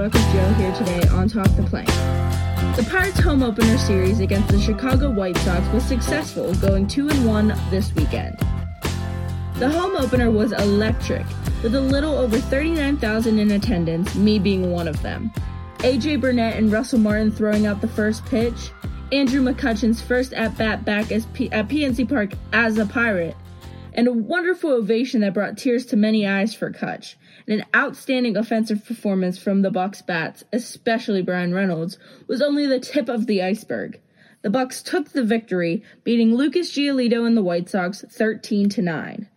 Of Joe here today on Talk the Plank. The Pirates home opener series against the Chicago White Sox was successful, going 2 and 1 this weekend. The home opener was electric, with a little over 39,000 in attendance, me being one of them. AJ Burnett and Russell Martin throwing out the first pitch, Andrew McCutchen's first at bat back as P- at PNC Park as a Pirate, and a wonderful ovation that brought tears to many eyes for Cutch, and an outstanding offensive performance from the Bucs bats, especially Bryan Reynolds, was only the tip of the iceberg. The Bucs took the victory, beating Lucas Giolito and the White Sox 13 to 9.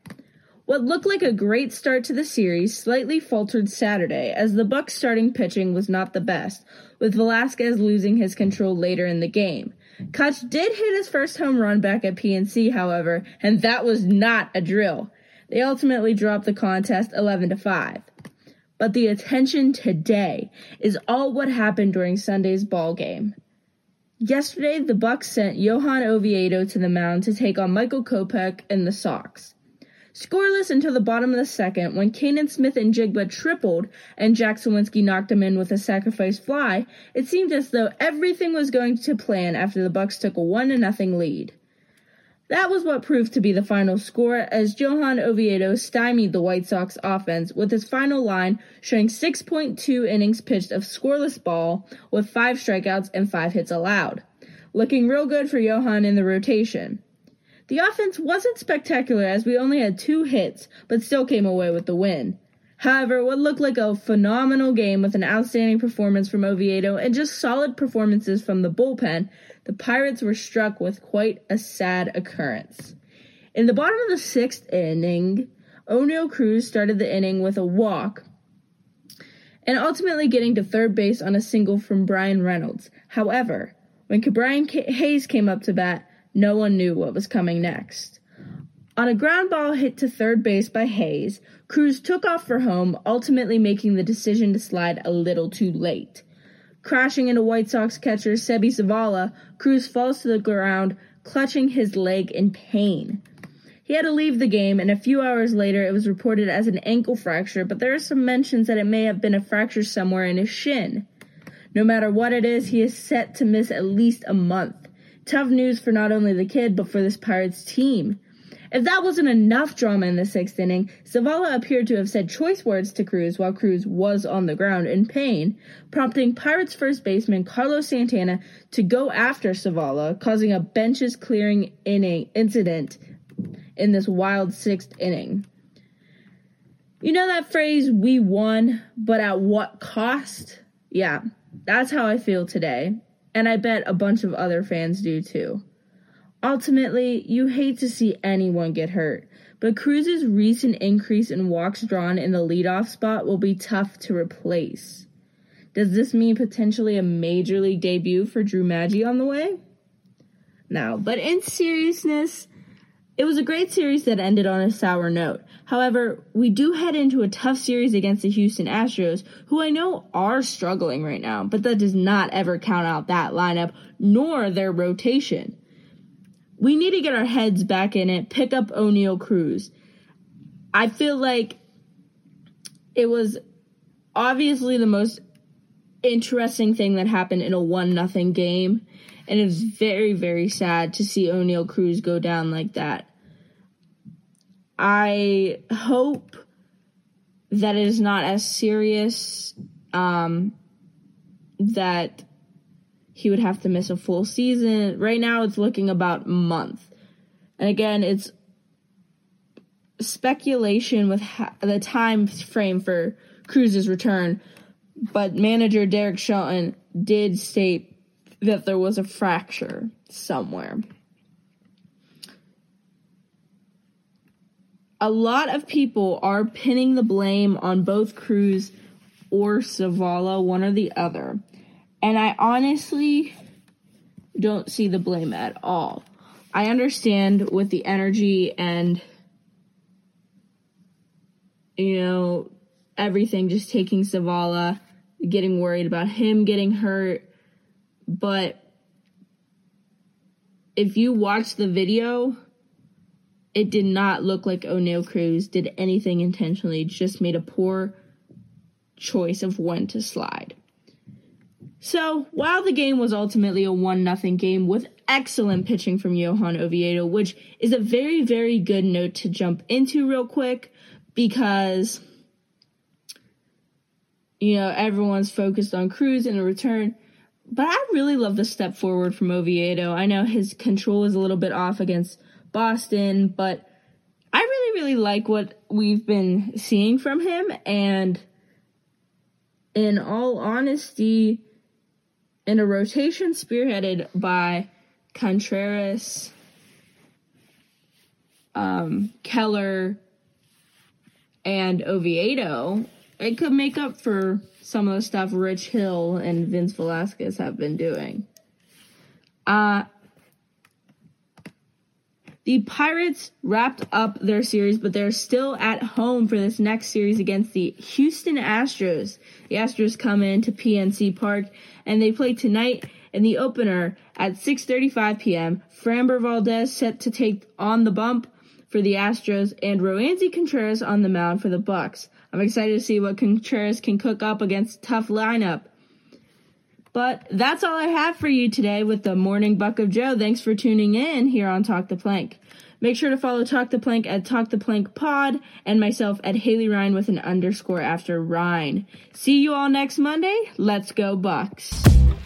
What looked like a great start to the series slightly faltered Saturday as the Bucs starting pitching was not the best, with Velasquez losing his control later in the game. Cutch did hit his first home run back at PNC, however, and that was not a drill. They ultimately dropped the contest 11 to 5. But the attention today is all what happened during Sunday's ball game. Yesterday, the Bucs sent Johan Oviedo to the mound to take on Michael Kopech and the Sox. Scoreless until the bottom of the second, when Canaan Smith-Njigba tripled and Jack Suwinski knocked him in with a sacrifice fly, it seemed as though everything was going to plan after the Bucs took a one to nothing lead. That was what proved to be the final score as Johan Oviedo stymied the White Sox offense with his final line showing 6.2 innings pitched of scoreless ball with 5 strikeouts and 5 hits allowed. Looking real good for Johan in the rotation. The offense wasn't spectacular as we only had two hits, but still came away with the win. However, what looked like a phenomenal game with an outstanding performance from Oviedo and just solid performances from the bullpen, the Pirates were struck with quite a sad occurrence. In the bottom of the sixth inning, Oneil Cruz started the inning with a walk and ultimately getting to third base on a single from Bryan Reynolds. However, when Brian Hayes came up to bat, no one knew what was coming next. On a ground ball hit to third base by Hayes, Cruz took off for home, ultimately making the decision to slide a little too late. Crashing into White Sox catcher Seby Zavala, Cruz falls to the ground, clutching his leg in pain. He had to leave the game, and a few hours later it was reported as an ankle fracture, but there are some mentions that it may have been a fracture somewhere in his shin. No matter what it is, he is set to miss at least a month. Tough news for not only the kid, but for this Pirates team. If that wasn't enough drama in the sixth inning, Zavala appeared to have said choice words to Cruz while Cruz was on the ground in pain, prompting Pirates first baseman Carlos Santana to go after Zavala, causing a benches clearing inning incident in this wild sixth inning. You know that phrase, we won, but at what cost? Yeah, that's how I feel today and I bet a bunch of other fans do too. Ultimately, you hate to see anyone get hurt, but Cruz's recent increase in walks drawn in the leadoff spot will be tough to replace. Does this mean potentially a major league debut for Drew Maggi on the way? No, but in seriousness, it was a great series that ended on a sour note. However, we do head into a tough series against the Houston Astros, who I know are struggling right now, but that does not ever count out that lineup nor their rotation. We need to get our heads back in it, pick up Oneil Cruz. I feel like it was obviously the most interesting thing that happened in a one nothing game and it was very very sad to see Oneil Cruz go down like that. I hope that it is not as serious um, that he would have to miss a full season. Right now, it's looking about month. And again, it's speculation with ha- the time frame for Cruz's return, but manager Derek Shelton did state that there was a fracture somewhere. A lot of people are pinning the blame on both Cruz or Zavala, one or the other. And I honestly don't see the blame at all. I understand with the energy and you know everything just taking Zavala, getting worried about him getting hurt, but if you watch the video, it did not look like Oneil Cruz did anything intentionally, just made a poor choice of when to slide. So, while the game was ultimately a 1 0 game with excellent pitching from Johan Oviedo, which is a very, very good note to jump into real quick because, you know, everyone's focused on Cruz and a return. But I really love the step forward from Oviedo. I know his control is a little bit off against Boston, but I really, really like what we've been seeing from him. And in all honesty, in a rotation spearheaded by Contreras, um, Keller, and Oviedo, it could make up for some of the stuff Rich Hill and Vince Velasquez have been doing. Uh, the Pirates wrapped up their series, but they're still at home for this next series against the Houston Astros. The Astros come into PNC Park and they play tonight in the opener at 6:35 p.m. Framber Valdez set to take on the bump for the Astros and Roansy Contreras on the mound for the Bucs. I'm excited to see what Contreras can cook up against tough lineup. But that's all I have for you today with the Morning Buc of Joe. Thanks for tuning in here on Talk the Plank. Make sure to follow Talk the Plank at Talk the Plank Pod and myself at Haley Rhine with an underscore after Rhine. See you all next Monday. Let's go Bucs.